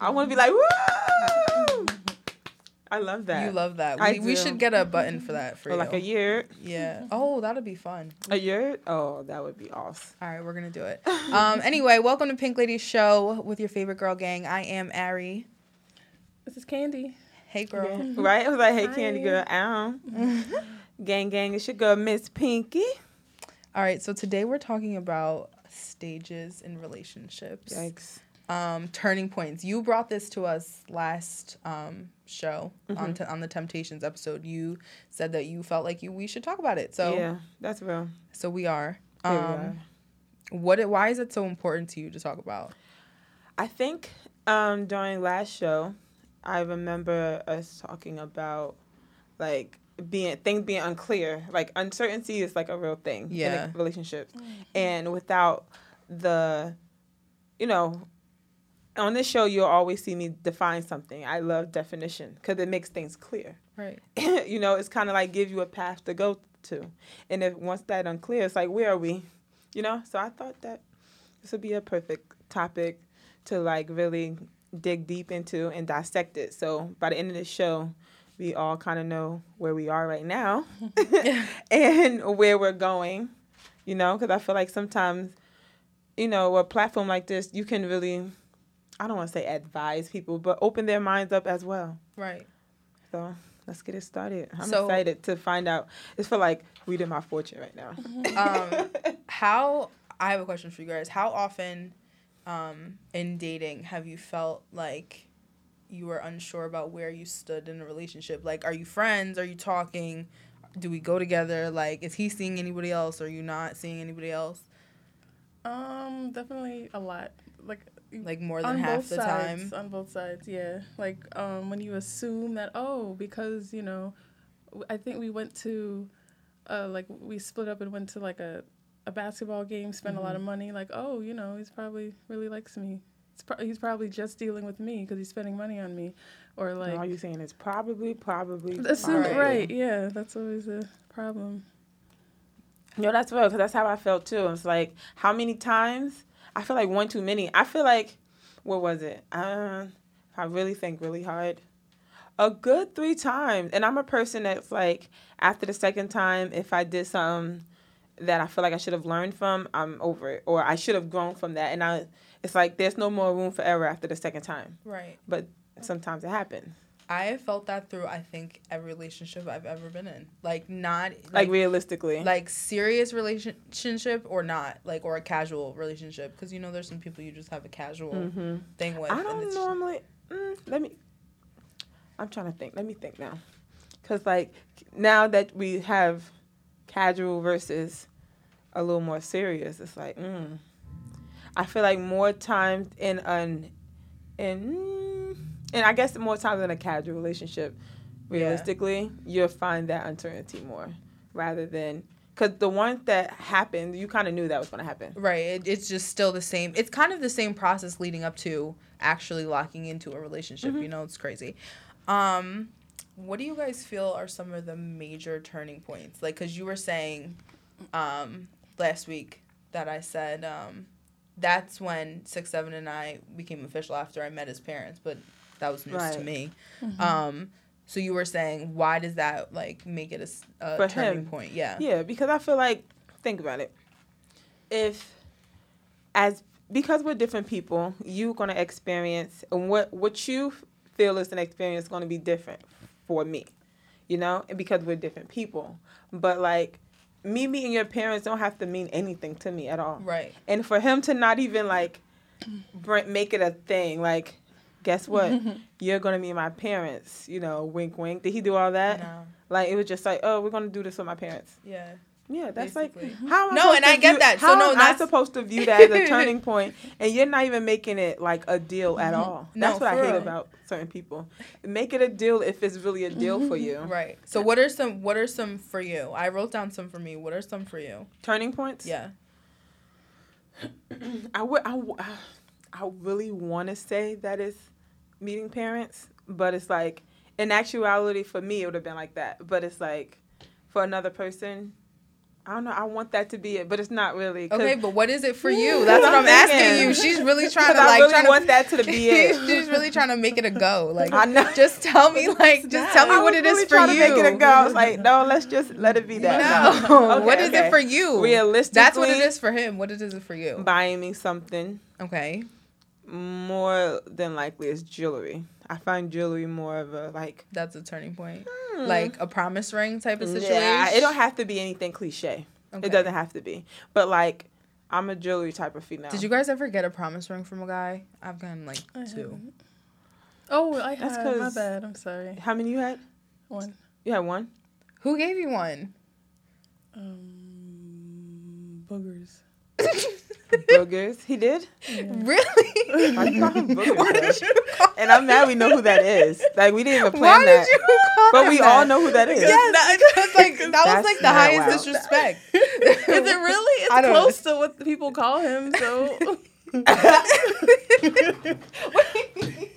I want to be like, woo! I love that. You love that. I We, we should get a button for that for For you. like a year. Yeah. Oh, that'd be fun. A year? Oh, that would be awesome. All right, we're gonna do it. Um. Anyway, welcome to Pink Ladies Show with your favorite girl gang. I am Ari. This is Candy. Hey, girl. Yeah. Right? I was like, hey, Hi. Candy Girl, ow. gang, gang, it's your girl, Miss Pinky. All right. So today we're talking about stages in relationships. Yikes. Um, turning points. You brought this to us last um show Mm-hmm. on t- on the Temptations episode. You said that you felt like you we should talk about it. So yeah, that's real. so we are. Here we Um, are. what? it- Why is it so important to you to talk about? I think um, during last show, I remember us talking about like being things being unclear. Like uncertainty is like a real thing Yeah. in a relationship, and without the, you know, on this show you'll always see me define something. I love definition because it makes things clear. Right. you know, it's kind of like give you a path to go to, and if once that unclear, it's like where are we? You know. So I thought that this would be a perfect topic to like really dig deep into and dissect it. So by the end of the show, we all kind of know where we are right now and where we're going. You know, because I feel like sometimes, you know, a platform like this, you can really, I don't want to say advise people, but open their minds up as well. Right. So let's get it started. I'm So- excited to find out. It's for like reading my fortune right now. Um, how I have a question for you guys. How often, um, in dating have you felt like you were unsure about where you stood in a relationship? Like, are you friends? Are you talking? Do we go together? Like, is he seeing anybody else? Are you not seeing anybody else? Um, definitely a lot. Like Like more than on half both the sides. time. On both sides, yeah. Like um, when you assume that oh, because you know, i think we went to, uh, like we split up and went to like a, a basketball game, spent a lot Mm-hmm. of money. Like oh, you know, he's probably really likes me. It's pro- he's probably just dealing with me because he's spending money on me, or like All you saying is probably, probably, assume probably. right. Yeah, that's always a problem. No, that's real because that's how I felt too. It's like how many times I feel like one too many. I feel like what was it? Uh, I really think really hard, a good three times. And I'm a person that's like after the second time, if I did something that I feel like I should have learned from, I'm over it, or I should have grown from that. And I, it's like there's no more room for error after the second time. Right. But sometimes it happens. I have felt that through I think every relationship I've ever been in. Like not Like, realistically, like serious relationship or not like or a casual relationship because you know there's some people you just have a casual hmm thing with I don't normally. Mm, let me. I'm trying to think. Let me think now, because like now that we have casual versus a little more serious, it's like mm, I feel like more times in an in and I guess more times in a casual relationship, realistically, you'll find that uncertainty more rather than because the ones that happened, you kind of knew that was going to happen. right it, it's just still the same it's kind of the same process leading up to actually locking into a relationship Mm-hmm. you know it's crazy um what do you guys feel are some of the major turning points like because you were saying um last week that i said um that's when six seven and i became official after i met his parents but that was news to Right. me um so you were saying why does that like make it a For turning him. point yeah Yeah, because I feel like think about it. If as because we're different people, you're gonna experience and what what you feel is an experience going to be different for me, you know, and because we're different people. But like me meeting your parents don't have to mean anything to me at all. right And for him to not even like bring, make it a thing, like guess what, you're gonna meet my parents, you know, wink wink. Did he do all that? no Like it was just like, oh, we're gonna do this with my parents. yeah Yeah, that's Basically. like how am I No, and I get that. So, no, I supposed to view that as a turning point, and you're not even making it like a deal at all. Mm-hmm. No, That's what I hate real. about certain people. Make it a deal if it's really a deal for you. Right. So what are some what are some for you? I wrote down some for me. What are some for you? Turning points. Yeah. I would. I, w- I really want to say that it's meeting parents, but it's like in actuality for me it would have been like that. But it's like for another person, I don't know. I want that to be it, but it's not really. Okay, but what is it for you? That's what I'm asking you. She's really trying to I like really trying want to, that to be it. She's really trying to make it a go. Like I know. just tell me like just tell me I what it is really for trying you. to make it a go. I was like, no, let's just let it be that. No. Okay, what is okay. it for you? Realistically, That's what it is for him. What it is it for you? Buying me something Okay. More than likely is jewelry. I find jewelry more of a like That's a turning point. Like a promise ring type of situation. Hmm. Yeah, it don't have to be anything cliche. Okay. It doesn't have to be. But like, I'm a jewelry type of female. Did you guys ever get a promise ring from a guy? I've gotten like I two. haven't. Oh, I That's had. My 'cause- bad. I'm sorry. How many you had? One. You had one. Who gave you one? Um, boogers. Boogers. He did. Really? Why you call him boogers? Did you call And I'm mad we know who that is. Like we didn't even Why plan that. did you call But him we that? all know who that is. Yes, that, that's like that was like the highest wild. disrespect. Is it really? It's I don't close to what people call him. So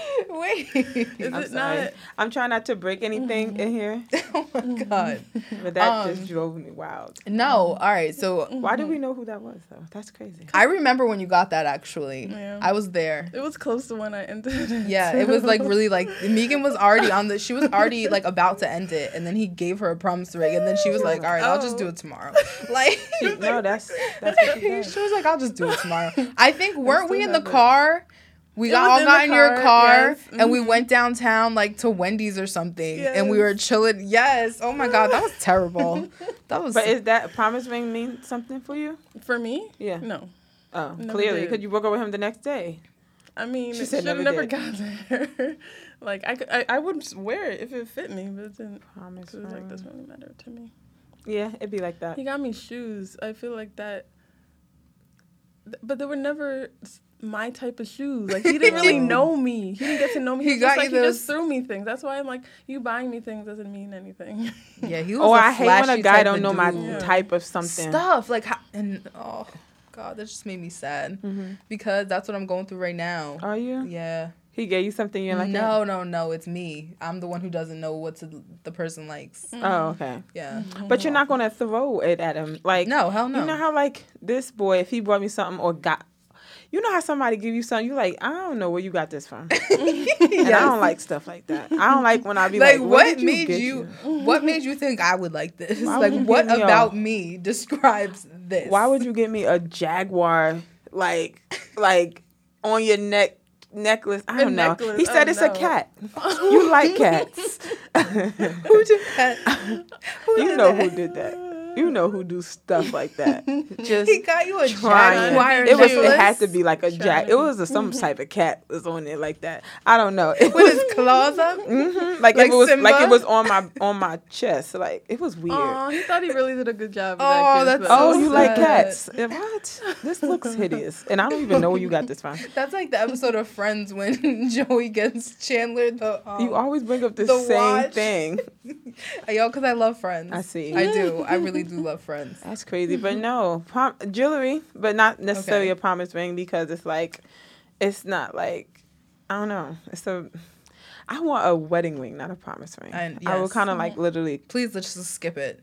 Wait. is I'm it sorry. not? I'm trying not to break anything in mm-hmm. here, oh my mm-hmm. god. but that Um, just drove me wild. No. All right. So Why do we mm-hmm. know who that was though? That's crazy. I remember when you got that. Actually, Yeah. I was there. It was close to when I ended it. Yeah, it was like really like Megan was already on the. She was already like about to end it, and then he gave her a promise ring, and then she was like, "All right, I'll just do it tomorrow." Oh. Like, She- no, that's that's what she she was like, "I'll just do it tomorrow." I think weren't we in the car? We got all in got the in your car, car, yes. and we Mhm. went downtown like to Wendy's or something, and we were chilling. Yes. Oh my god, that was terrible. That was. But is that promise ring mean something for you? For me? Yeah. No. Oh, Never clearly, because you broke up with him the next day. I mean, She should have never never, got there. like I, could, I, I would wear it if it fit me, but it didn't. Promise So it was like ring. doesn't really matter to me. Yeah, it'd be like that. He got me shoes. I feel like that, th- but they were never s- my type of shoes. Like he didn't really Oh. know me. He didn't get to know me. He He, was just got like you he just threw me things. That's why I'm like, you buying me things doesn't mean anything. yeah, he was. Oh, a I hate when a guy don't of know my. Yeah. type of something. stuff like how, and oh god that just made me sad Mhm. because that's what i'm going through right now Are you? yeah He gave you something you're like, no no no it's me i'm the one who doesn't know what to, the person likes Oh, okay. yeah But you're not gonna throw it at him, like no hell no You know how like this boy, if he brought me something or got, you know how somebody give you something, you like, I don't know where you got this from, and I don't like stuff like that. I don't like when I be like like, what did made get you, what made you think i would like this Why like what give me a- about me describes this Why would you get me a jaguar like like on your neck necklace? I A don't know. necklace, He said oh, it's a cat. you like cats. who did that Who you did know that? who did that. You know who do stuff like that. Just he got you a trying. jaguar It was. It had to be like a jack. It was a, some type of cat was on it like that. I don't know. with It was his claws up mhm, like, Like it was like it was on my on my chest. Like it was weird. Oh, he thought he really did a good job. Oh, that that's gift, Oh, you so like cats? What? This looks hideous, and I don't even know where you got this from. That's like the episode of Friends when Joey gets Chandler the. Um, You always bring up the, the same watch. thing. yo, because I love Friends. I see. I do. I really do love Friends. That's crazy, but no prom- jewelry, but not necessarily Okay. a promise ring because it's like, it's not like, I don't know. It's a, I want a wedding ring, not a promise ring. And I would yes. kind of like literally, Please let's just skip it.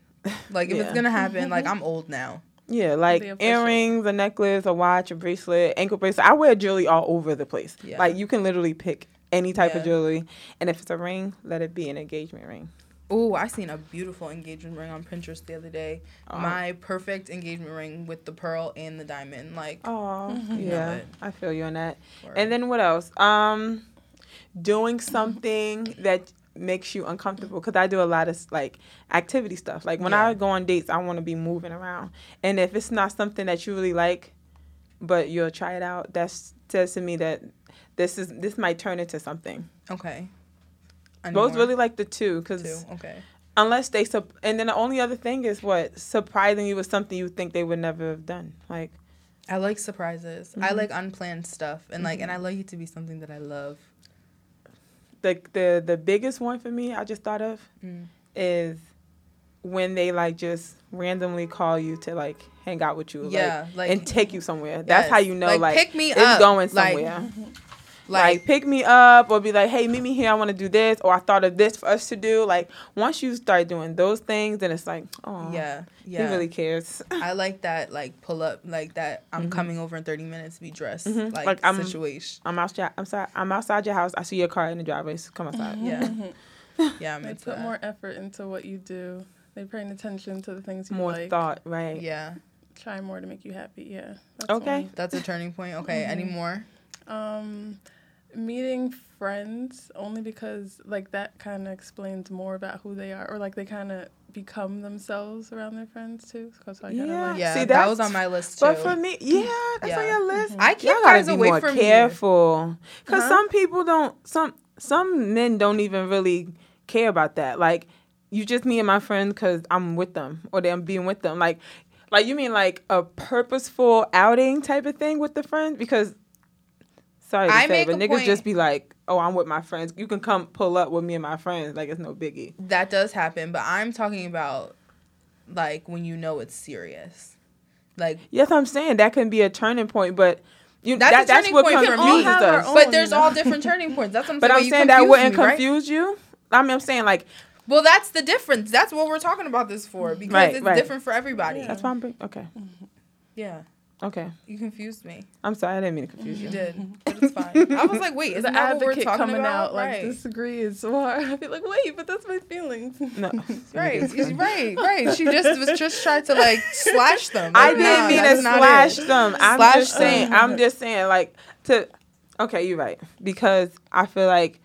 Like if Yeah. it's gonna happen, like I'm old now. yeah, like earrings, a necklace, a watch, a bracelet, ankle bracelet. I wear jewelry all over the place. Yeah. Like you can literally pick any type of jewelry, and if it's a ring, let it be an engagement ring. Oh, I seen a beautiful engagement ring on Pinterest the other day. Oh. My perfect engagement ring with the pearl and the diamond. Like, Oh, yeah. I feel you on that. word. And then what else? Um, doing something that makes you uncomfortable because I do a lot of like activity stuff. Like when I go on dates, I want to be moving around, and if it's not something that you really like, but you'll try it out, that says to me that this is this might turn into something. okay. I Both really like the two because Okay. unless they sup- and then the only other thing is what surprising you with something you think they would never have done. Like I like surprises. Mm-hmm. I like unplanned stuff, and like, and I like it to be something that I love. the the the biggest one for me, I just thought of Mm. is when they like just randomly call you to like hang out with you, Yeah, like, like- and take you somewhere. That's how you know, Like, like, pick me it's up, going like- somewhere. like pick me up or be like, hey, meet me here. I want to do this, or I thought of this for us to do. Like once you start doing those things, then it's like, oh, yeah, yeah, he really cares. I like that, like pull up, like that. I'm Mhm. coming over in 30 minutes to be dressed, Mhm. like, Like, I'm- situation. I'm outside. I'm sorry. I'm outside your house. I see your car in the driveway. So come outside. Yeah, yeah, I'm They into put that. more effort into what you do. They're paying attention to the things you More like. thought, right? Yeah, Try more to make you happy. Yeah. That's Okay. one. that's a turning point. Okay, any Mm-hmm. more? Um, meeting friends only because like that kind of explains more about who they are, or like they kind of become themselves around their friends too. Because I kind of Yeah. like Yeah, See, that was on my list too. But for me, yeah, that's on Yeah. your list. I keep Y'all gotta guys be away more from careful, because Uh-huh. some people don't. Some some men don't even really care about that. Like, you just me and my friends because I'm with them or I'm being with them. Like, like you mean like a purposeful outing type of thing with the friends? Because sorry to I say, make but niggas point- just be like, oh, I'm with my friends. You can come pull up with me and my friends. Like, it's no biggie. that does happen, but I'm talking about like when you know it's serious. Like, Yes, I'm saying that can be a turning point, but. You, That's that, a that's what point confuses all have our us. own- but there's you know? all different turning points. That's what I'm But saying. But I'm saying that wouldn't me, right? confuse you. I mean, I'm saying like Well, that's the difference. That's what we're talking about this for because Right, it's right. different for everybody. that's why I'm bring, okay. Yeah, Okay, you confused me. I'm sorry, I didn't mean to confuse You you. did, but it's fine. I was like, wait, isn't the that what we're advocate talking coming about? out like right. disagree is so hard. I feel like wait, but that's my feelings. No, Right, right, right. She just was just trying to like slash them. I didn't nah, mean to slash it. them. I'm Slash just saying. them. I'm just saying like to. Okay, you're right because I feel like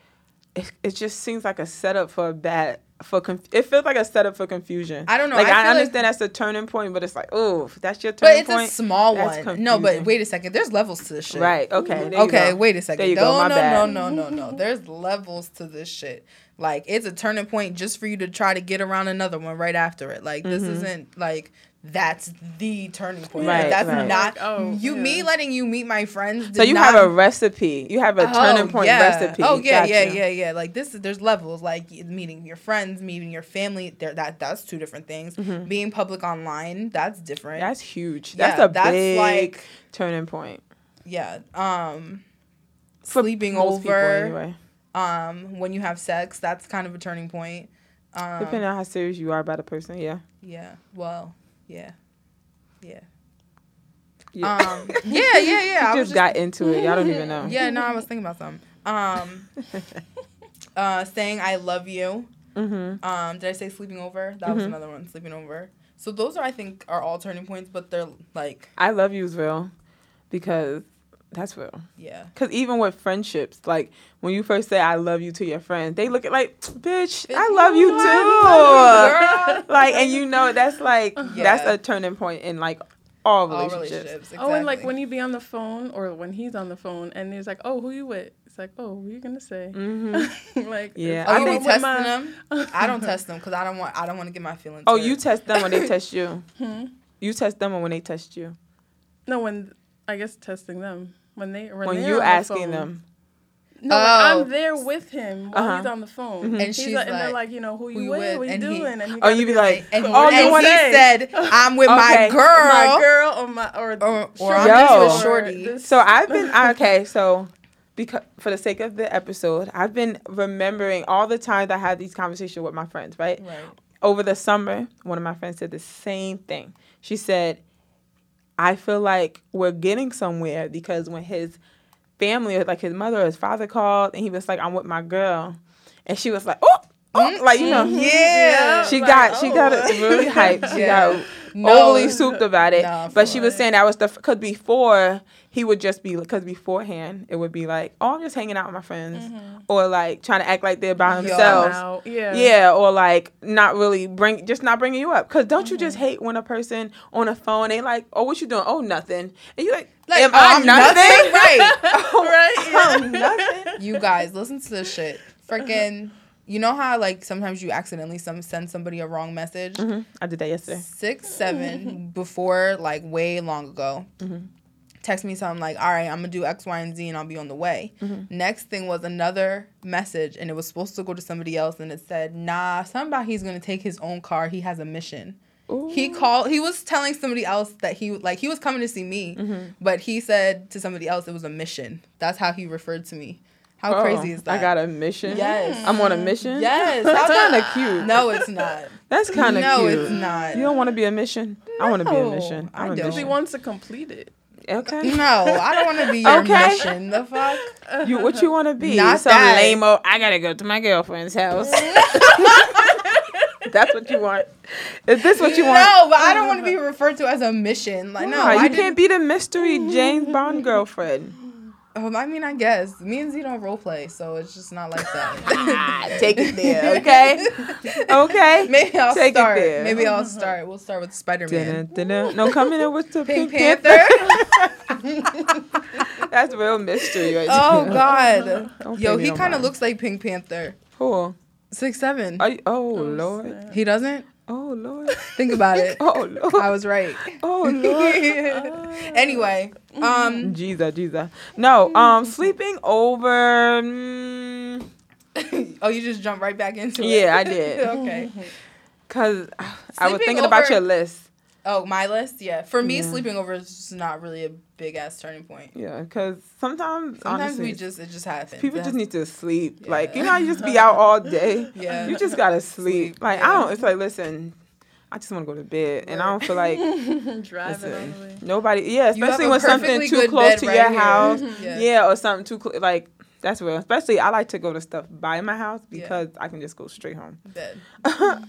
it, it just seems like a setup for a bad for conf- it feels like a setup for confusion. I don't know, Like I I, feel like- understand that's a turning point, but it's like, oh, that's your turn, But it's point. a small That's one. No, but wait a second. There's levels to this shit. right? Okay. Okay, go. wait a second. There you no, go, my no, bad. no, no, no, no. There's levels to this shit. Like it's a turning point just for you to try to get around another one right after it. Like this mm-hmm. isn't like that's the turning point. Like, Mm-hmm. Right, that's right. not Like, oh, you. yeah. Me letting you meet my friends. So you not- have a recipe. You have a turning Oh, point yeah. recipe. Oh yeah, yeah, Gotcha. yeah, yeah. Like this, is there's levels. Like meeting your friends, meeting your family. There, that that's two different things. Being public online, that's different. Mm-hmm. That's huge. Yeah, That's a that's big like- turning point. yeah. Um, For sleeping most people over. anyway. Um, when you have sex, that's kind of a turning point. Um, Depending on how serious you are about a person, yeah. Yeah. Well. Yeah. Yeah. Yeah. Um. Yeah. Yeah. Yeah. I was just got into it. Y'all don't even know. Yeah. No, I was thinking about something. Um. uh, saying I love you. Mm-hmm. Um. Did I say sleeping over? That was Mhm. another one. Sleeping over. So those are, I think, are all turning points, but they're like, I love you is real because that's real. yeah. Because even with friendships, like when you first say I love you to your friends, they look at like, bitch, I love you too. Like, and you know that's like that's a turning point in like all All relationships. relationships. Oh, and like when you be on the phone or when he's on the phone and he's like, "Oh, who you with?" It's like, "Oh, what you gonna say?" Mm-hmm. like, Yeah, it's, Oh, I you "Oh, be testing my-" them? I don't test them because I don't want. I don't want to get my feelings. Oh, hurt. you test them when they test you. Hmm? You test them or when they test you. No, when I guess testing them when they when, When they're you on the asking phone. them. No, like, Oh. I'm there with him while Uh-huh. he's on the phone, Mhm. And He's she's like, and they're like, like, you know, who you, you with? with? What you And he- doing? and he Oh, you be like, And, Oh, you and wanna he say. said, "I'm with Okay. my girl." my girl or my or Or, or I'm Yo. just with shorty. So I've been okay. So because for the sake of the episode, I've been remembering all the times I had these conversations with my friends. Right Right. over the summer, one of my friends said the same thing. She said, "I feel like we're getting somewhere because when his family, like his mother or his father, called and he was like, "I'm with my girl," and she was like, "Oh." Oh, like you know, mm-hmm. Yeah. she Like, got she oh, got oh. it really hyped. She Yeah. got No. overly souped about it. Nah, but she was saying that was the because before he would just be because beforehand it would be like, oh, I'm just hanging out with my friends, mm-hmm. or like trying to act like they're by themselves. Yeah. Yeah, or like not really bring, just not bringing you up. Cause don't you just mm-hmm. hate when a person on a phone they like, oh, what you doing? Oh, nothing. And you like, Like, am oh, I I'm nothing? nothing? Right. oh, Right, oh, I'm nothing. You guys, listen to this shit. Freaking, you know how like sometimes you accidentally some send somebody a wrong message. Mhm. I did that yesterday. Six, seven before like way long ago. Mm-hmm. Text me something like, "All right, I'm gonna do X, Y, and Z, and I'll be on the way." Mm-hmm. Next thing was another message, and it was supposed to go to somebody else, and it said, "Nah, somebody's gonna take his own car. He has a mission." He called. He was telling somebody else that he like he was coming to see me, Mm-hmm. but he said to somebody else it was a mission. That's how he referred to me. How Oh, crazy is that? I got a mission. Yes. I'm on a mission. Yes, That's kind of cute. No, it's not. That's kind of no, cute. it's not. You don't want to be a mission? I want to be a mission. I I'm a don't. He mission. wants to complete it. Okay. No, I don't want to be your Okay. mission. The fuck? You what you want to be? Not Some that. lame I gotta go to my girlfriend's house. That's what you want. Is this what you want? No, but I don't want to be referred to as a mission. Like no, Why? I you didn't- can't be the mystery James Bond girlfriend. Um, I mean, I guess me and Z don't role play, so it's just not like that. Ah, take it there, okay? Okay. Maybe I'll Take it start. there. Maybe I'll start. We'll start with Spider Man. No, come in with the Pink Pink, Panther. Panther. That's real mystery right oh there. God. Don't Yo, he kind of looks like Pink Panther. Who? Six seven. Are you, oh Lord. He doesn't. Oh Lord. Think about it. Oh Lord. I was right. Oh Lord. anyway, um, Jesus, Jesus. No, um, sleeping over. Mm, oh, you just jumped right back into it. Yeah, I did. okay. Cause I was thinking about your list. Oh, my list. Yeah, for me, Yeah. sleeping over is just not really a big ass turning point. Yeah, cause sometimes, Sometimes honestly, we just it just happens. people It just need to sleep. Like you know, you just be out all day. Yeah. You just gotta sleep. Sleep, Like yeah. I don't. It's like listen, I just want to go to bed, and I don't feel like Driving all the way. listen, nobody. Yeah, especially when something too close to right your here. house. Yeah. Yeah. or something too close. Like that's real. Especially I like to go to stuff by my house Yeah. because I can just go straight home. Bed.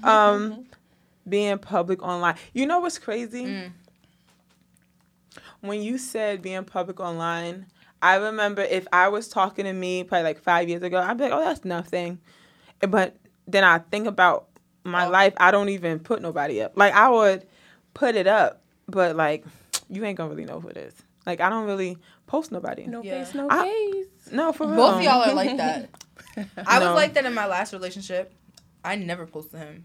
um, being public online. You know what's crazy? Mm. When you said being public online, I remember if I was talking to me probably like five years ago, I'd be like, oh, that's nothing. But then I think about my Oh. life, I don't even put nobody up. Like, I would put it up, but like, you ain't gonna really know who it is. Like, I don't really post nobody. No Yeah. face, no I- case. No, for real. Both of y'all are like that. I No. was like that in my last relationship. I never posted him.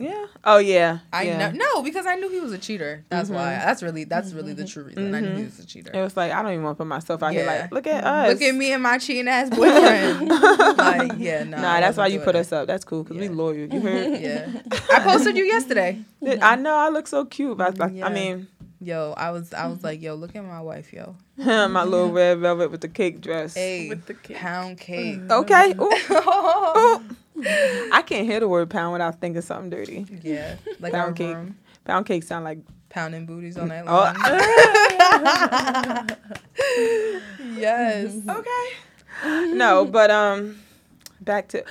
Yeah. Oh, yeah. I yeah. ne- no because I knew he was a cheater. That's Mhm. why. That's really that's mm-hmm. really the true reason. I knew he was a mm-hmm. cheater. It was like, I don't even want to put myself out here like, look at mm-hmm. us. Look at me and my cheating ass boyfriend. like yeah, no. Nah, that's why you put us up. That's cool because we loyal. You heard? Yeah, I posted you yesterday. I know I look so cute. But I, Yeah. I mean, Yo, I was I was like, yo, look at my wife, yo. my little red velvet with the cake dress. Hey, With the cake. pound cake. Okay. Ooh, ooh. I can't hear the word pound without thinking something dirty. yeah, like Pound cake. room, Pound cake sound like pounding booties all night Oh. yes. okay. No, but um, back to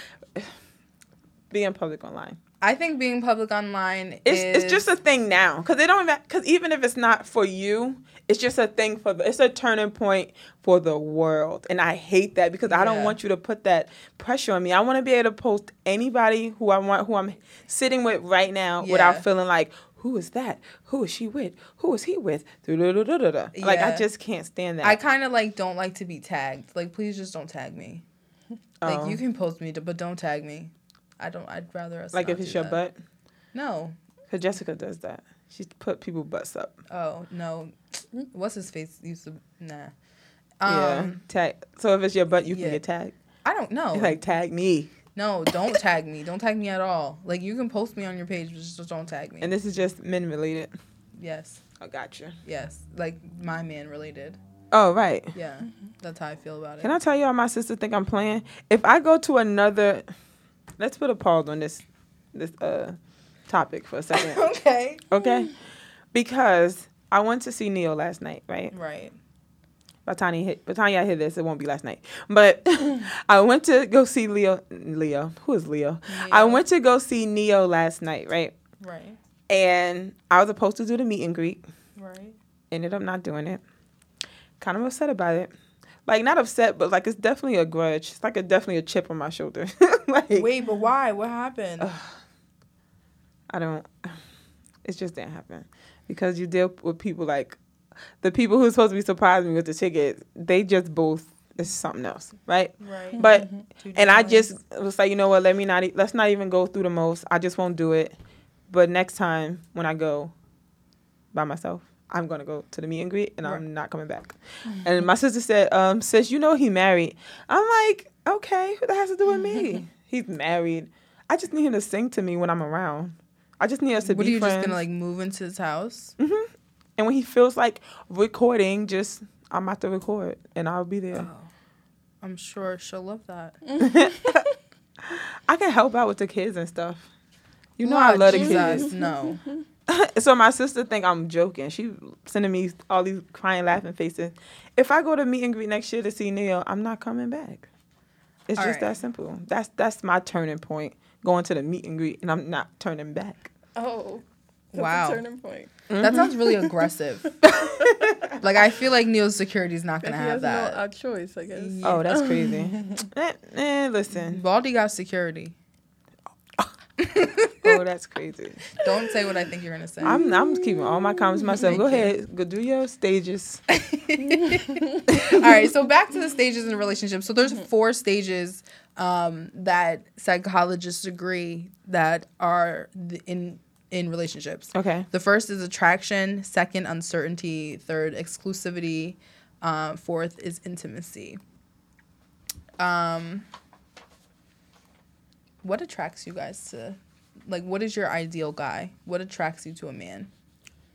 being public online. I think being public online It's is it's just a thing now because they don't because even if it's not for you, it's just a thing for the, it's a turning point for the world, and I hate that because I don't want you to put that pressure on me. I want to be able to post anybody who I want, who I'm sitting with right now, Yeah. without feeling like. Who is that? Who is she with? Who is he with? Du-du-du-du-du-du. Like I just can't stand that. I kind of like don't like to be tagged. Like please just don't tag me. Like Oh. you can post me, but don't tag me. I don't. I'd rather us like if it's your that. butt, No. because Jessica does that. She put people butts up. Oh no. What's his face used to nah. yeah, Um, tag. So if it's your butt, you yeah. can get tagged. I don't know. Like tag me. no, don't tag me. Don't tag me at all. Like you can post me on your page, but just don't tag me. And this is just men related. yes, I gotcha. yes, like my man related. Oh right. Yeah, that's how I feel about it. Can I tell you how my sister think I'm playing? If I go to another, let's put a pause on this this uh topic for a second, okay. okay? Because I went to see Ne-Yo last night, right? Right. By you hit, by y'all hear this, it won't be last night. But I went to go see Leo. Leo, who is Leo? I went to go see Ne-Yo last night, right? Right. And I was supposed to do the meet and greet. Right. ended up not doing it. Kind of upset about it. Like not upset, but like it's definitely a grudge. It's like a definitely a chip on my shoulder. like Wait, but why? What happened? I don't. It just didn't happen because you deal with people like the people who's supposed to be surprising me with the tickets. They just both it's something else, right? right. But Two and I just was like, you know what? Let me not. e- Let's not even go through the most. I just won't do it. But next time when I go by myself, I'm gonna go to the meet and greet, and Right. I'm not coming back. and my sister said, um, "Sis, you know he married." I'm like, okay, what that has to do with me? He's married. I just need him to sing to me when I'm around. I just need us to What are you friends. just gonna like move into his house? Mhm. and when he feels like recording, just I'm about to record, and I'll be there. Oh, I'm sure she'll love that. I can help out with the kids and stuff. You know I Lord love the Jesus, kids. No. so my sister think I'm joking. She sending me all these crying, laughing faces. If I go to meet and greet next year to see Neil, I'm not coming back. It's All just right. that simple. That's that's my turning point. Going to the meet and greet, and I'm not turning back. Oh, that's Wow. a turning point. That sounds really aggressive. like I feel like Neil's security is not gonna he have that. no uh, choice, I guess. Yeah. Oh, that's crazy. eh, eh, listen. Baldy got security. Oh, that's crazy. Don't say what I think you're gonna say. I'm I'm keeping all my comments to myself. Go ahead, go do your stages. All right, so back to the stages in a relationship. So there's four stages um, that psychologists agree that are th- in in relationships. Okay. The first is attraction, second uncertainty, third exclusivity, uh, fourth is intimacy. Um, what attracts you guys to, like, what is your ideal guy? What attracts you to a man?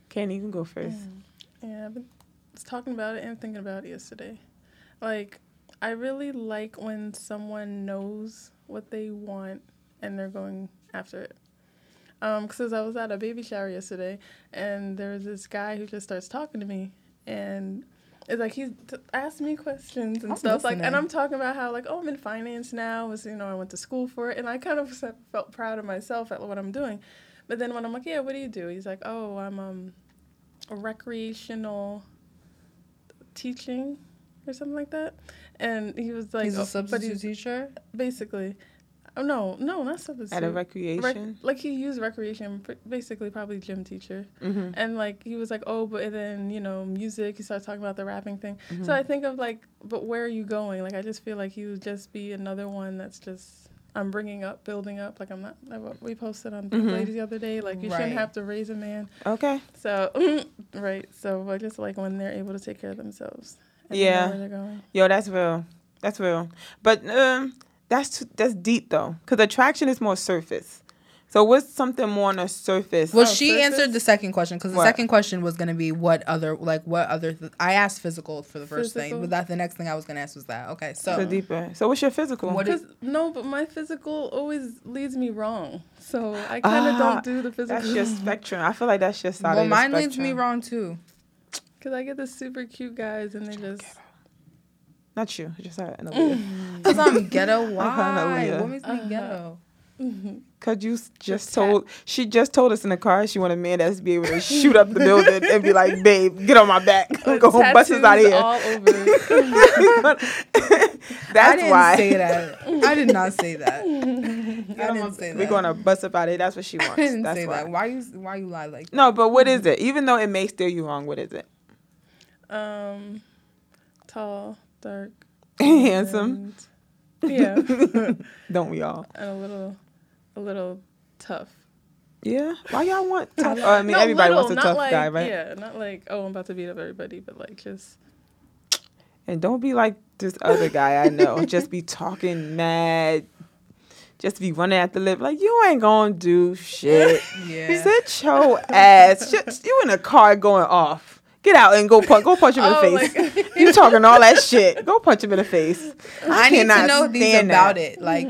Kenny, you can go first. Yeah, I've been was talking about it and thinking about it yesterday. Like, I really like when someone knows what they want and they're going after it. Um, because I was at a baby shower yesterday, and there was this guy who just starts talking to me, and it's like he's t- asked me questions and I'm stuff. Like, and I'm talking about how like, oh, I'm in finance now. Was you know, I went to school for it, and I kind of felt proud of myself at what I'm doing. But then when I'm like, yeah, what do you do? He's like, oh, I'm um, a recreational teaching or something like that. And he was like, He's oh, a but substitute he's teacher. basically, oh no, no, not substitute. At a Rec- recreation. like he used recreation, basically probably gym teacher. mm-hmm. And like he was like, oh, but then you know music. He started talking about the rapping thing. Mm-hmm. So I think of like, but where are you going? Like I just feel like he would just be another one that's just I'm bringing up, building up. Like I'm not. Like what we posted on Mhm. Ladies the other day. Like you Right. shouldn't have to raise a man. Okay. So right. So I just like when they're able to take care of themselves. And Yeah. Going. Yo, that's real. That's real. But um, that's that's deep though, because attraction is more surface. So what's something more on the surface? Well, Oh, she surface? answered the second question because the What? second question was gonna be what other like what other. Th- I asked physical for the first thing, Physical? but that the next thing I was gonna ask was that. Okay, so So deeper. So what's your physical? What is- no, but my physical always leads me wrong. So I kind of Ah, don't do the physical. That's your spectrum. I feel like that's your side well, of the mine leads me wrong too. Because I get the super cute guys and they just. Not you. Just her. Aaliyah. Cause I'm ghetto. Why? Hallelujah. What makes me Uh-huh. ghetto? Cause you just Just told she just told us in the car she want a man that's be able to shoot up the building and be like, babe, get on my back. I'm going bust us out of here. all over. that's I didn't why. say that. I did not say that. I didn't say that. We're gonna bust up out of here. That's what she wants. I didn't That's say why. that. Why you why you lie like that? No, but what is it? Even though it may steer you wrong, what is it? Um, tall, dark, Handsome. and- yeah, Don't we all? and a little, a little tough. Yeah. Why y'all want tough? Oh, I mean, No, everybody little, wants a tough like, guy, right? Yeah, not like oh I'm about to beat up everybody, but like just And don't be like this other guy I know. just be talking mad. Just be running at the lip like you ain't gonna do shit. Yeah. Sit your ass. Just, you in a car going off. Get out and go punch. Go punch him in Oh, the face. you talking all that shit. Go punch him in the face. I need to know he's about it. Like,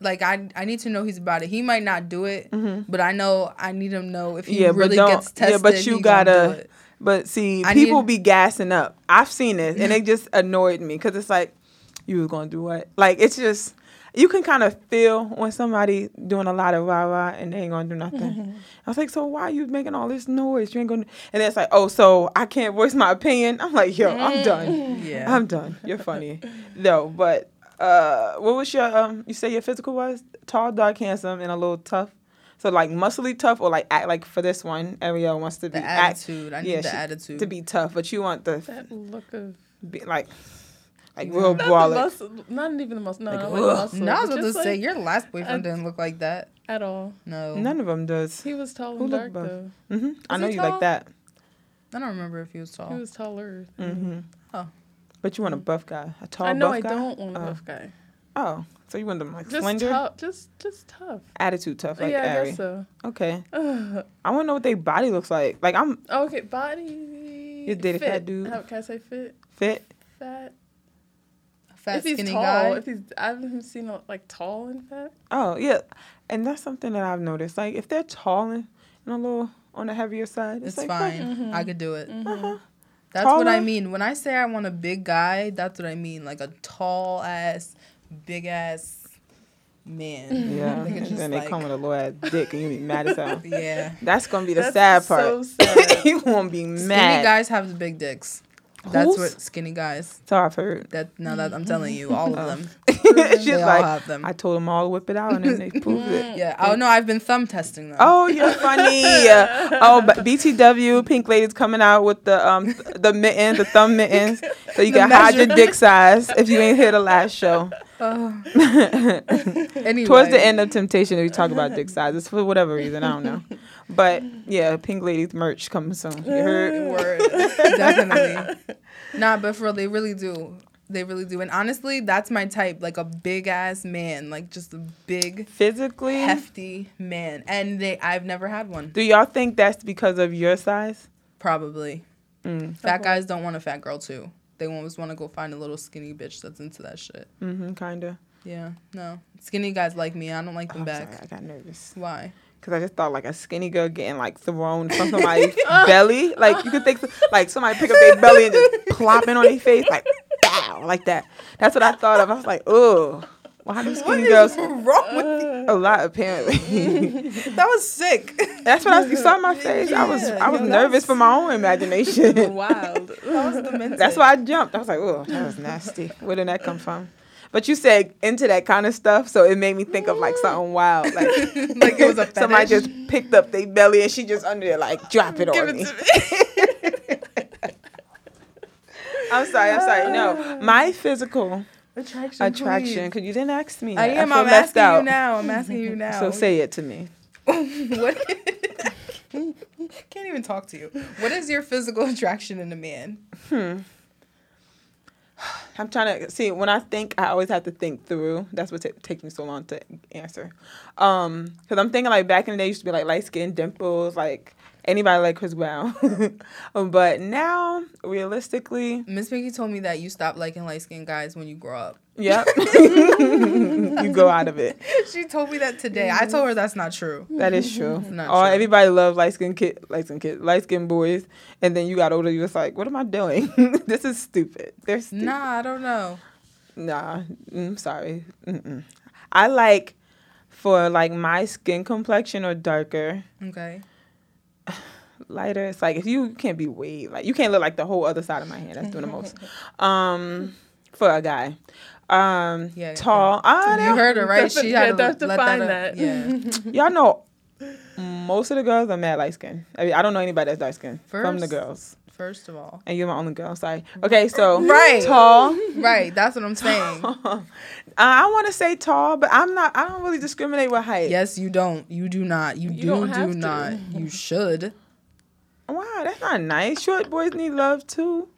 like I, I need to know he's about it. He might not do it, but I know I need him to know if he Mm-hmm. Yeah, but really gets tested. yeah, but you he gonna do gotta- But see, I people need- be gassing up. I've seen this, and it just annoyed me because it's like, you was gonna do what? Like it's just you can kind of feel when somebody doing a lot of rah rah and they ain't gonna do nothing. I was like, so why are you making all this noise? You ain't gonna. And then it's like, oh, so I can't voice my opinion. I'm like, yo, I'm done. Yeah. I'm done. You're funny. no, but uh, what was your um? You say your physical was tall, dark, handsome, and a little tough. So like muscly tough, or like act like for this one, Ariel wants to be the act attitude. I need yeah, the she- attitude. to be tough, but you want the that look of be like like real not brolic. not even the muscle. No, Like, not like ugh. muscle. no, I was but about to just, say like, your last boyfriend I- didn't look like that. at all. No, None of them does. He was tall Who and look dark buff? though. hmm I know you tall? like that. I don't remember if he was tall. He was taller. hmm Oh. But you want a buff guy, a tall guy. I know I guy. don't want a Oh. buff guy. Oh, so you want them like Just slender? tough. Just just tough. Attitude tough, like yeah, I Ari. guess so. Okay. Ugh. I want to know what their body looks like. Like I'm okay, body. You dated fit. fat dude? How, can I say fit? fit. Fat. Fat if he's skinny tall, guy. if he's I haven't seen a, like tall and fat. Oh yeah, and that's something that I've noticed. Like if they're tall and, and a little on the heavier side, it's, It's like fine. Mhm. I could do it. Uh-huh. That's what I mean. When I say I want a big guy, that's what I mean. Like a tall ass, big ass man. Yeah, Like, and just then they like- come with a little ass dick, and you be mad as hell. Yeah. That's gonna be the That's sad so part. sad. you won't be mad. Skinny guys have the big dicks. That's Who's- what skinny guys. So I've heard. That now that I'm telling you, all of Oh. them. She's they all like, have them. I told them all to whip it out, and then they proved it. yeah. Oh no, I've been thumb testing them. Oh, you're funny. oh, but BTW, Pink Lady's coming out with the um the mittens, the thumb mittens, so you can hide your dick size if you ain't here the last show. Oh. anyway. Towards the end of Temptation, we talk about dick sizes for whatever reason. I don't know. But yeah, Pink Lady's merch coming soon. You heard? Word. Definitely. Nah, but for real, they really do. They really do. And honestly, that's my type. Like a big ass man. Like just a big, Physically, hefty man. And they I've never had one. do y'all think that's because of your size? Probably. Mm. Fat guys don't want a fat girl too. They always want to go find a little skinny bitch that's into that shit. Mm-hmm, kinda. Yeah. No. Skinny guys like me. I don't like them I'm back. sorry, I got nervous. Why? Cause I just thought like a skinny girl getting like thrown from somebody's belly. Like you could think like somebody pick up their belly and just plopping on their face like bow like that. That's what I thought of. I was like, oh, why do skinny girls wrong with you? a lot apparently? That was sick. That's what I you saw in my face. I was I was Yeah, nervous for my own imagination. Wild. that was demented. That's why I jumped. I was like, oh, that was nasty. Where did that come from? But you said into that kind of stuff, so it made me think of like something wild, like Like it was a somebody just picked up their belly and she just under there like drop it Give on it me. to me. I'm sorry, I'm sorry. No, my physical Attraction. attraction, because you didn't ask me. I that. am. feel I'm asking out. you now. I'm asking you now. So say it to me. what? Can't even talk to you. What is your physical attraction in a man? Hmm. I'm trying to see when I think I always have to think through. That's what ta takes me so long to answer. Um, because I'm thinking like back in the day used to be like light skin, dimples, like anybody like Chris Brown. but now, realistically, Miss Pinky told me that you stopped liking light skinned guys when you grow up. Yep, you go out of it. she told me that today. I told her that's not true. That is true. Not true. everybody loves light skin kid, light skin kid, light skin boys, and then you got older. You was like, what am I doing? this is stupid. They're stupid. Nah, I don't know. Nah, I'm sorry. Mm-mm. I like for like my skin complexion or darker, Okay. lighter. It's like if you can't be way like you can't look like the whole other side of my hand. That's doing the most. Um, for a guy, um, Yeah, tall. I You know. heard her right. She had to def- define that. that. Yeah. Y'all know. Most of the girls are mad light skin. I mean, I don't know anybody that's dark skin from the girls. First of all. And you're my only girl. Sorry. Okay, so Right. tall. Right. That's what I'm saying. Uh, I want to say tall, but I'm not. I don't really discriminate with height. yes, you don't. You do not. You, You do don't do to. not. You should. Wow, that's not nice. Short boys need love too.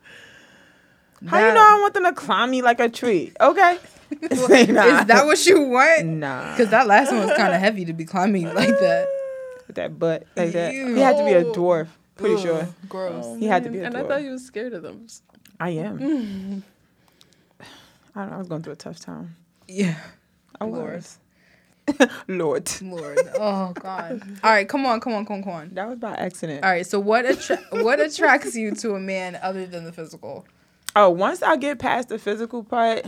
How you know I want them to climb me like a tree? Okay. Say nah. Is that what you want? Nah. Because that last one was kind of heavy to be climbing like that. With that butt like that. Ew. He had to be a dwarf. Pretty Ugh, sure. Gross. Oh, He had to be a And I thought you was scared of them. I am. I don't know. I was going through a tough time. Yeah. I Lord. was. Lord. Lord. Oh God. All right. Come on. Come on. Come on. Come on. That was by accident. All right. So what attra- what attracts you to a man other than the physical? Oh, once I get past the physical part,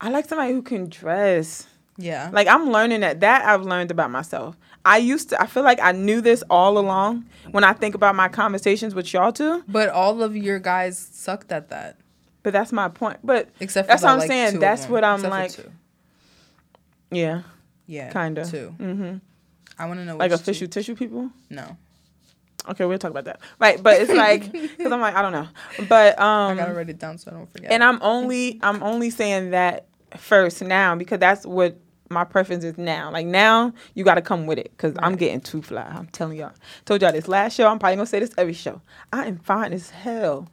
I like somebody who can dress. Yeah. Like I'm learning that that I've learned about myself. I used to I feel like I knew this all along when I think about my conversations with y'all too, but all of your guys sucked at that, but that's my point. But except for That's what I'm like, saying. That's what I'm like- yeah, Yeah. kinda. Two. Mhm. I want to know. Like official two. tissue people. No. Okay, we'll talk about that. Right, but it's like cuz I'm like I don't know. But I um gotta write it down so I don't forget. and I'm only I'm only saying that first now because that's what my preference is now. Like now, you got to come with it because I'm getting too fly. I'm telling y'all. Told y'all this last show. I'm probably gonna say this every show. I am fine as hell,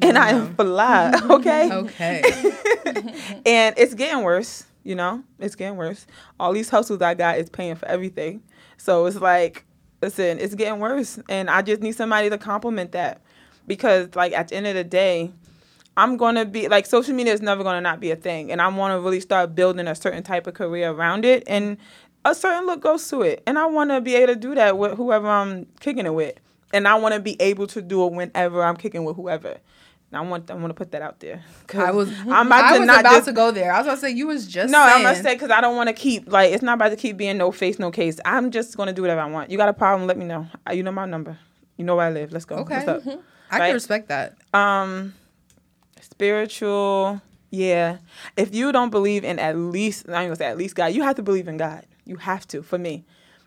and I am fly. Okay. okay. and it's getting worse. You know, it's getting worse. All these hustles I got is paying for everything. So it's like, listen, it's getting worse, and I just need somebody to compliment that because, like, at the end of the day, I'm gonna be like social media is never gonna not be a thing, and I want to really start building a certain type of career around it, and a certain look goes to it, and I want to be able to do that with whoever I'm kicking it with, and I want to be able to do it whenever I'm kicking with whoever. I want I want to put that out there. I was I'm about I to was not about just- to go there. I was about to say you was just no, I'm gonna say because I don't want to keep like it's not about to keep being no face, no case. I'm just gonna do whatever I want. You got a problem? Let me know. You know my number. You know where I live. Let's go. Okay. Up? I right? can respect that. Um, spiritual. Yeah. If you don't believe in at least, I'm gonna say at least God, you have to believe in God. You have to. For me,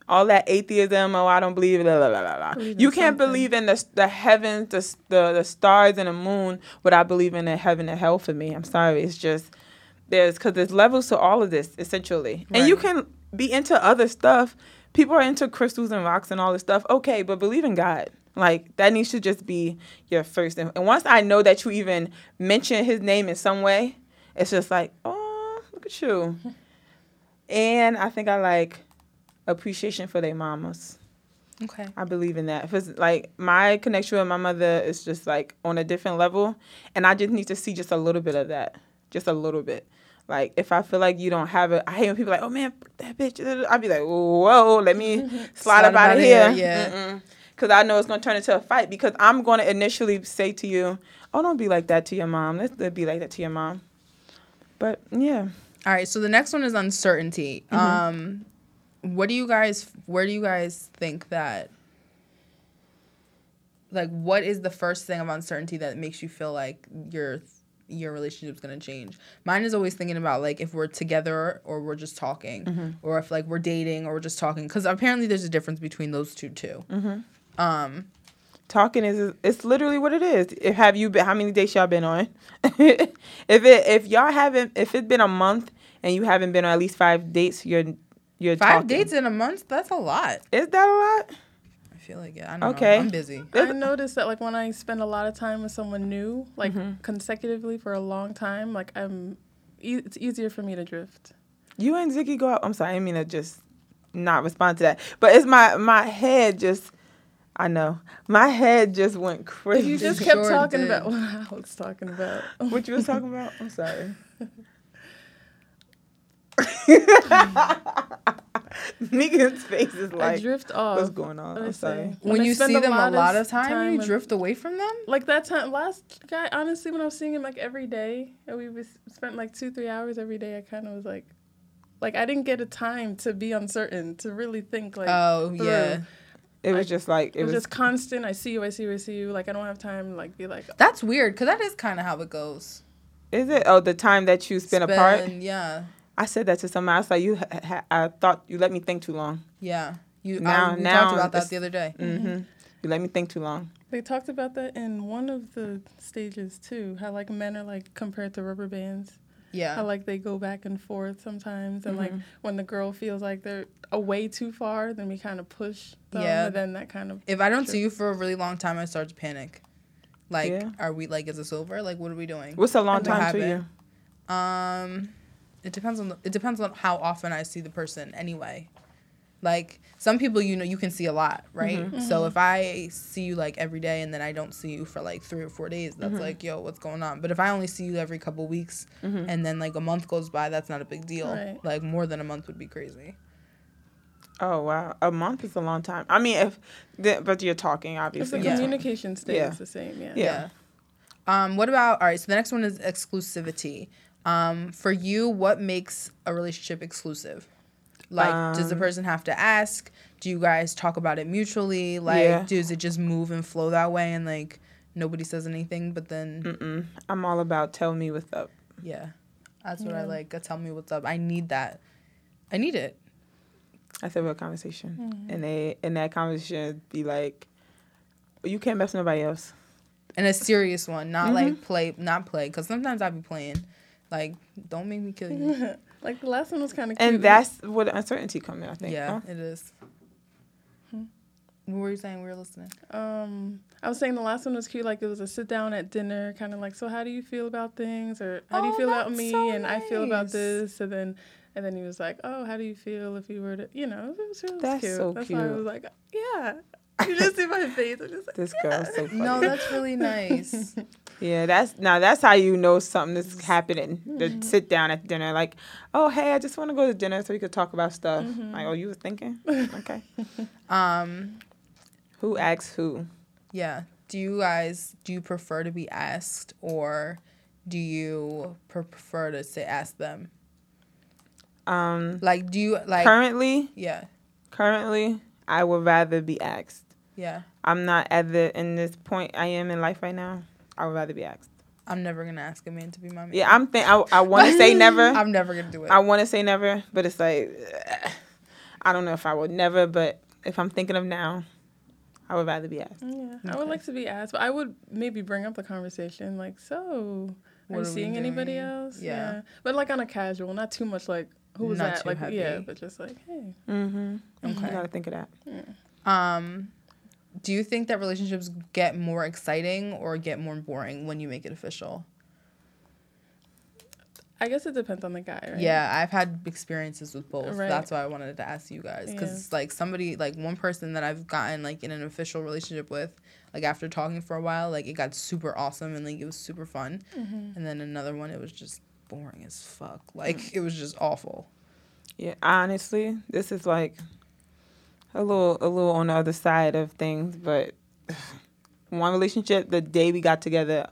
all that atheism. Oh, I don't believe. Blah, blah, blah, blah. Believe in You can't something. believe in the the heavens, the, the the stars and the moon without believing in a heaven and hell. For me, I'm sorry. It's just there's because there's levels to all of this essentially, and you can be into other stuff. People are into crystals and rocks and all this stuff. Okay, but believe in God. Like that needs to just be your first. And once I know that you even mention His name in some way, it's just like, oh, look at you. And I think I like appreciation for their mamas. Okay. I believe in that. Cause like my connection with my mother is just like on a different level, and I just need to see just a little bit of that, just a little bit. Like if I feel like you don't have it, I hate when people are like, oh man, that bitch. I'd be like, whoa, let me slide, up out of here. yeah. Because I know it's gonna turn into a fight. Because I'm gonna initially say to you, oh, don't be like that to your mom. Let's be like that to your mom. But yeah, All right. So the next one is uncertainty. Mm-hmm. Um, what do you guys? Where do you guys think that? Like, what is the first thing of uncertainty that makes you feel like your your relationship's gonna change? Mine is always thinking about like if we're together or we're just talking, Mm-hmm. or if like we're dating or we're just talking. Because apparently there's a difference between those two too. Mm-hmm. Um, talking is it's literally what it is. If have you been? How many dates y'all been on? if it if y'all haven't if it's been a month and you haven't been on at least five dates, you're you're five talking. dates in a month. That's a lot. Is that a lot? I feel like yeah. I don't Okay. know. I'm busy. I noticed that like when I spend a lot of time with someone new, like Mm-hmm. consecutively for a long time, like I'm, e- it's easier for me to drift. You and Ziggy go out. I'm sorry, I didn't mean to just not respond to that. But it's my my head just. I know my head just went crazy. you just Sure kept talking did. about what I was talking about. what you was talking about? I'm sorry. Megan's face is I like, drift off. what's going on? I'm sorry. see. When, I you spend see them a lot of of time, you drift away from them. Like that time, last guy, honestly, when I was seeing him like every day, and we was spent like two, three hours every day, I kind of was like, like I didn't get a time to be uncertain, to really think like. Oh through. yeah, It was just like It was just constant. I see you. I see you. I see you. Like I don't have time. Like be like. that's weird because that is kind of how it goes. Is it? Oh, the time that you spend, apart. Yeah, I said that to somebody. I was like, you. Ha- ha- I thought you let me think too long. yeah. You Now- um, we now talked about that the other day. Mm-hmm. You let me think too long. They talked about that in one of the stages too. How like men are like compared to rubber bands. Yeah, How like they go back and forth sometimes, and like Mhm. when the girl feels like they're away too far, then we kind of push them. Yeah. And then that kind of. if I don't Sure. see you for a really long time, I start to panic. Like, Yeah. are we like, is this over? Like, what are we doing? What's a long What time to you? Um, it depends on the, it depends on how often I see the person anyway. Like some people, you know, you can see a lot, right? Mm-hmm. So if I see you like every day and then I don't see you for like three or four days, that's Mm-hmm. like, yo, what's going on? But if I only see you every couple weeks Mm-hmm. and then like a month goes by, that's not a big deal. Right. Like more than a month would be crazy. Oh wow, a month is a long time. I mean, if the, but you're talking If the obviously. Yeah. communication stays Yeah. the same, yeah. Yeah. Um, what about all right? So the next one is exclusivity. Um, for you, what makes a relationship exclusive? Like, does the Um, person have to ask? Do you guys talk about it mutually? Like, Yeah. does it just move and flow that way, and like nobody says anything? But then, Mm-mm. I'm all about tell me what's up. yeah, that's what I like. Tell me what's up. I need that. I need it. That's a real conversation, Mm-hmm. and they in that conversation be like, you can't mess with nobody else. And a serious one, not Mm-hmm. like play, not play. Because sometimes I be playing. Like, don't make me kill you. like the last one was kind of. And that's where the uncertainty comes in. I think. yeah, huh? it is. What were you saying? We were listening. Um, I was saying the last one was cute. Like it was a sit down at dinner, kind of like, so how do you feel about things, or how do you Oh, feel about me, so and I feel about this, and then, and then he was like, oh, how do you feel if you were to, you know, it was, it was That's cute. so That's why I was like, yeah. You just see my face. I'm just like, This girl's so funny. No, that's really nice. Yeah, that's now that's how you know something is happening. Mm-hmm. To sit down at dinner, like, oh hey, I just want to go to dinner so we could talk about stuff. Mm-hmm. Like, oh, you were thinking? Okay. um, Who asks who? yeah. Do you guys do you prefer to be asked or do you pre- prefer to say ask them? Um, Like, do you like? currently, yeah, currently, I would rather be asked. yeah. I'm not at the in this point I am in life right now. I would rather be asked. I'm never gonna ask a man to be my man. Yeah, I'm think I, I want to say never. I'm never gonna do it. I want to say never, but it's like I don't know if I would never. But if I'm thinking of now, I would rather be asked. Yeah, I would like to be asked, but I would maybe bring up the conversation like, so, What are are you we seeing anybody else? Yeah. but like on a casual, not too much like who was Not that? too Like yeah, but just like hey, Mm-hmm. Okay. You gotta think of that. Um, do you think that relationships get more exciting or get more boring when you make it official? I guess it depends on the guy, right? Yeah, I've had experiences with both. Right. That's why I wanted to ask you guys because Yeah. it's like somebody like one person that I've gotten like in an official relationship with, like after talking for a while, like it got super awesome and like it was super fun, Mm-hmm. and then another one it was just boring as fuck. Like it was just awful. Yeah, honestly, this is like a little a little on the other side of things, but one relationship, the day we got together,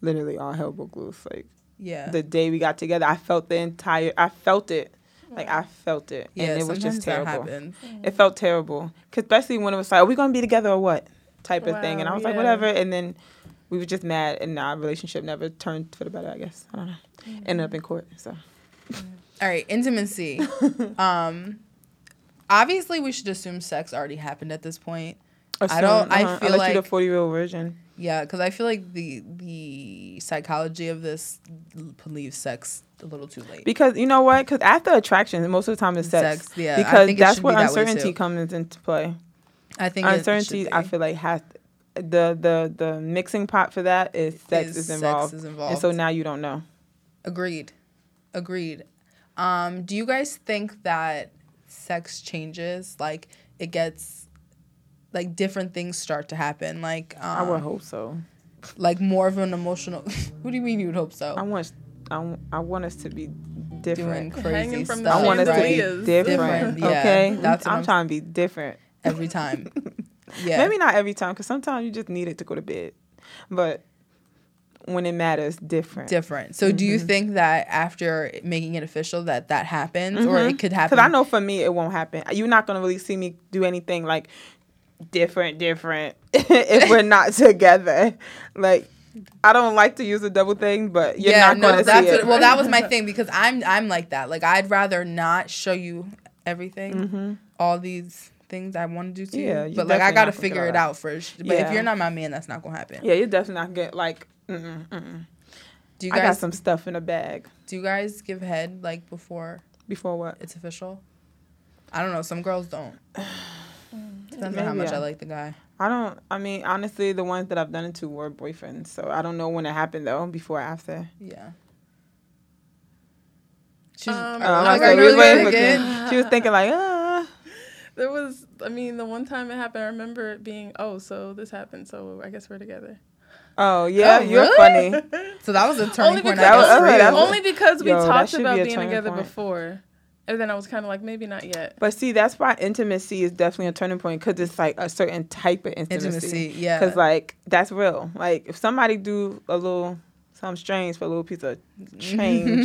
literally all hell broke loose. Like Yeah. the day we got together, I felt the entire I felt it. Like I felt it. yeah, and it was just terrible. It felt terrible. 'Cause especially when it was like, are we gonna be together or what? Type of thing. And I Wow, was like, whatever. And then we were just mad and our relationship never turned for the better, I guess. I don't know. Ended up in court. So All right, intimacy. um, obviously we should assume sex already happened at this point. I don't- I uh-huh. feel I'll let the forty year old version. Yeah, because I feel like the the psychology of this leaves sex a little too late. Because you know what? Because after attraction, most of the time it's sex. Sex, yeah, I Because think that's where be that uncertainty comes into play. I think it- it should Uncertainty, I feel like has the the the mixing pot for that is sex Is is sex involved, is and involved. so now you don't know. Agreed. Agreed. Um, do you guys think that sex changes? Like it gets like different things start to happen. Like um, I would hope so. like more of an emotional. what do you mean you would hope so? I want I, w- I want us to be Doing different. crazy Hanging from the stuff. I want us to be different. Different, yeah. Okay, That's what I'm, I'm- trying to be different. every time. Yeah. Maybe not every time, because sometimes you just need it to go to bed. But when it matters, different. different. So do you Mm-hmm. think that after making it official that that happens or it could happen? Because Mm-hmm. I know for me it won't happen. You're not gonna really see me do anything like different, different if we're not together. Like I don't like to use the double thing, but you're yeah, not no, gonna that's see what, it. well that was my thing because I'm I'm like that. Like I'd rather not show you everything, all these things I want to do to Yeah, you. But like I gotta figure it all out first. But Yeah. if you're not my man, that's not gonna happen. yeah, you're definitely not get like. Mm-mm, mm-mm. Do you I got some stuff in a bag. do you guys give head like before Before what? it's official? I don't know. Some girls don't. Depends on how much yeah. I like the guy. I don't. I mean, honestly, the ones that I've done it to were boyfriends, so I don't know when it happened though. Before or after. Yeah. She's, Um, Uh, I'm like, like, are are we really for good? Kim? She was thinking like, ah. There was, I mean, the one time it happened, I remember it being, oh, so this happened, so I guess we're together. Oh yeah, Oh, you're really? funny. So that was a turning Only point. because, That was- I guess, for you. that's- only because we Yo, talked should be about being together point. before. And then I was kind of like, maybe not yet. But see, that's why intimacy is definitely a turning point because it's like a certain type of intimacy. Intimacy, yeah. Because like that's real. Like if somebody do a little something strange for a little piece of change,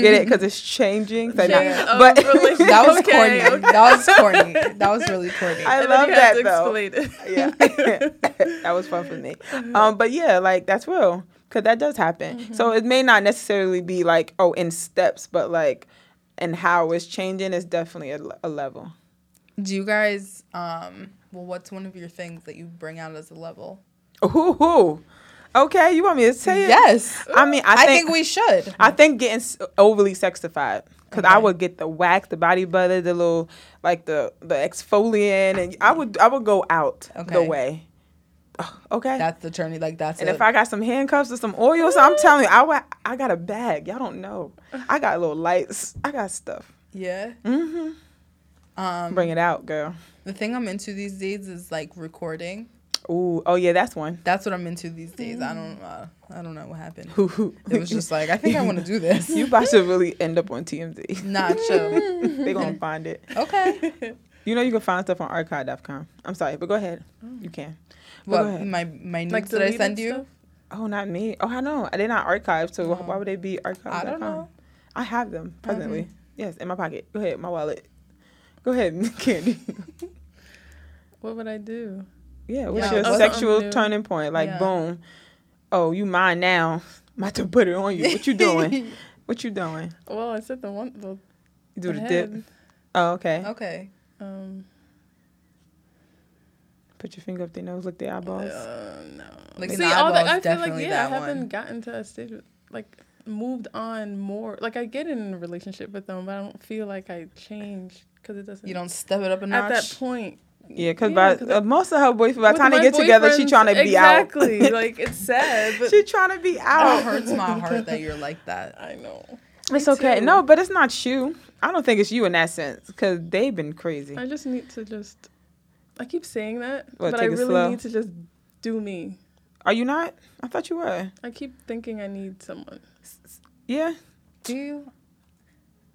get it? Because it's changing. So now- Change but that was Okay, corny. okay. That was corny. That was really corny. I And love that though. explain it. yeah, that was fun for me. Um, but yeah, like that's real because that does happen. Mm-hmm. So it may not necessarily be like oh in steps, but like and how it's changing is definitely a, a level. Do you guys um well what's one of your things that you bring out as a level? Ooh, Okay, you want me to say it? Yes. I mean, I I, think, think we should. I think getting overly sexified because I would get the wax, the body butter, the little like the the exfoliant, and I would I would go out the way. Okay. That's the journey. Like that's and it. if I got some handcuffs or some oil, so I'm telling you, I wa- I got a bag. Y'all don't know. I got little lights. I got stuff. yeah. Mm-hmm. Um, Bring it out, girl. the thing I'm into these days is like recording. Ooh, oh yeah, that's one. That's what I'm into these days. I don't. Uh, I don't know what happened. Ooh. It was just like I think I want to do this. you about to really end up on TMZ. Not chill. they gonna find it. Okay. You know you can find stuff on archive.com. I'm sorry, but go ahead. You can. But What go my my Like notes that I send you? stuff? Oh, not me. Oh, I know. They're not archived, so why would they be archived? I don't know. I have them presently. Yes, in my pocket. Go ahead, my wallet. Go ahead, Candy. What would I do? Yeah, what's Yeah, your what's sexual turning point? Like, Yeah. boom. Oh, you mine now. I'm about to put it on you. What you doing? what you doing? Well, I said the one. The You do the head. dip. Oh, okay. Okay. Um. Put your finger up their nose, lick their eyeballs. Uh, no. Like See, all that, I feel like yeah, I haven't one. gotten to a stage with, like moved on more. Like I get in a relationship with them, but I don't feel like I change because it doesn't. You don't step it up a notch. at that point. Yeah, because Yeah, by 'cause uh, most of her boyfriends, by the time they get together, she trying to be exactly. out. Exactly, like it's sad, but she trying to be out. It hurts my heart that you're like that. I know. It's Me okay. too. No, but it's not you. I don't think it's you in that sense because they've been crazy. I just need to just. I keep saying that, What, but I really slow? need to just do me. Are you not? I thought you were. I keep thinking I need someone. Yeah. Do you?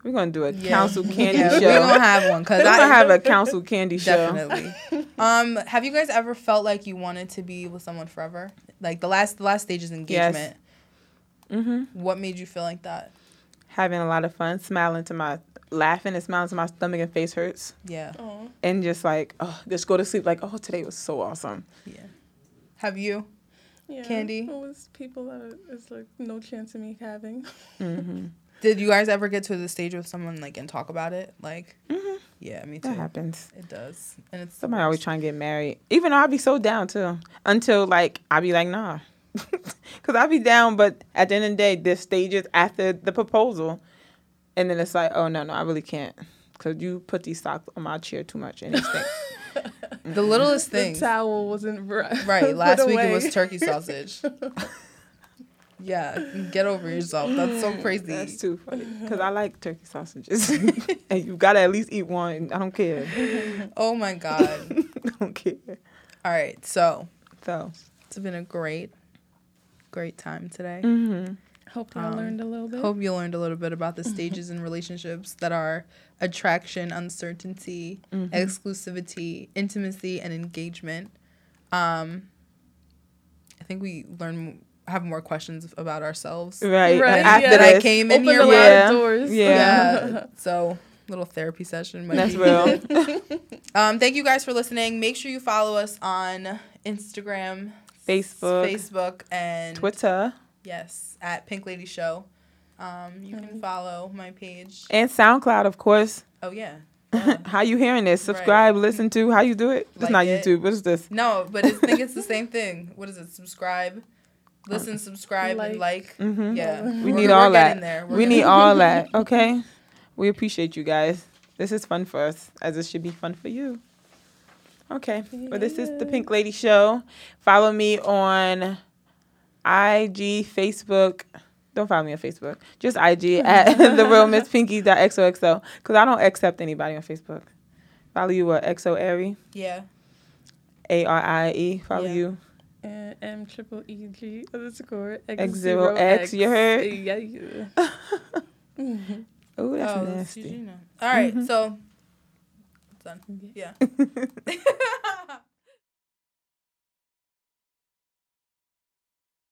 We're gonna do a Yeah. council candy yeah, show. We're gonna have one because We're I gonna have a council candy show. definitely. um, have you guys ever felt like you wanted to be with someone forever? Like the last the last stage is engagement. Yes. Mm-hmm. What made you feel like that? Having a lot of fun, smiling to my, laughing and smiling to my stomach and face hurts, Yeah. Oh, and just like, oh, just go to sleep. Like, oh, today was so awesome. Yeah. Have you? yeah. Candy? It was people that it's like no chance of me having. hmm Did you guys ever get to the stage with someone like and talk about it? Like, hmm yeah, me too. That happens. It does, and it's Somebody always trying to get married. Even though I'd be so down too. Until like I'd be like, nah. Cause I'd be down, but at the end of the day, there's stages after the proposal. And then it's like, oh no, no, I really can't. Cause you put these socks on my chair too much and. The littlest thing. The towel wasn't right. Right. Last week it was turkey sausage. Yeah. Get over yourself. That's so crazy. That's too funny. Cause I like turkey sausages. and you gotta at least eat one. I don't care. oh my god. I don't care. All right. So So it's been a great, great time today. hmm Hope y'all Um, learned a little bit. Hope you learned a little bit about the stages in relationships that are attraction, uncertainty, Mm-hmm. exclusivity, intimacy, and engagement. Um, I think we learn have more questions about ourselves. Right. Right, After yeah. That I this. came in Opened here a with. lot Yeah. of doors. Yeah. Yeah. so little therapy session. Might That's be real. Um, thank you guys for listening. Make sure you follow us on Instagram, Facebook, Facebook, and Twitter, Yes, at Pink Lady Show. Um, you can follow my page. and SoundCloud, of course. Oh yeah. how you hearing this? Subscribe, listen to. How you do it? It's Like not it. YouTube. What is this? No, but I think it's the same thing. What is it? Subscribe, listen, subscribe, and like. hmm Yeah, We We're- need we're all getting that. There. We're need all that. Okay. We appreciate you guys. This is fun for us, as it should be fun for you. Okay. Well, this is the Pink Lady Show. Follow me on IG, Facebook. Don't follow me on Facebook. Just IG at the real Miss Pinky XOXO. Because I don't accept anybody on Facebook. Follow you at XO Arie, Yeah. A R I E. Follow Yeah. you. And M triple E G underscore X, X zero X, you heard? Yeah, yeah. Oh, that's oh, nasty. All right, mm-hmm. so. Done. Mm-hmm. Yeah.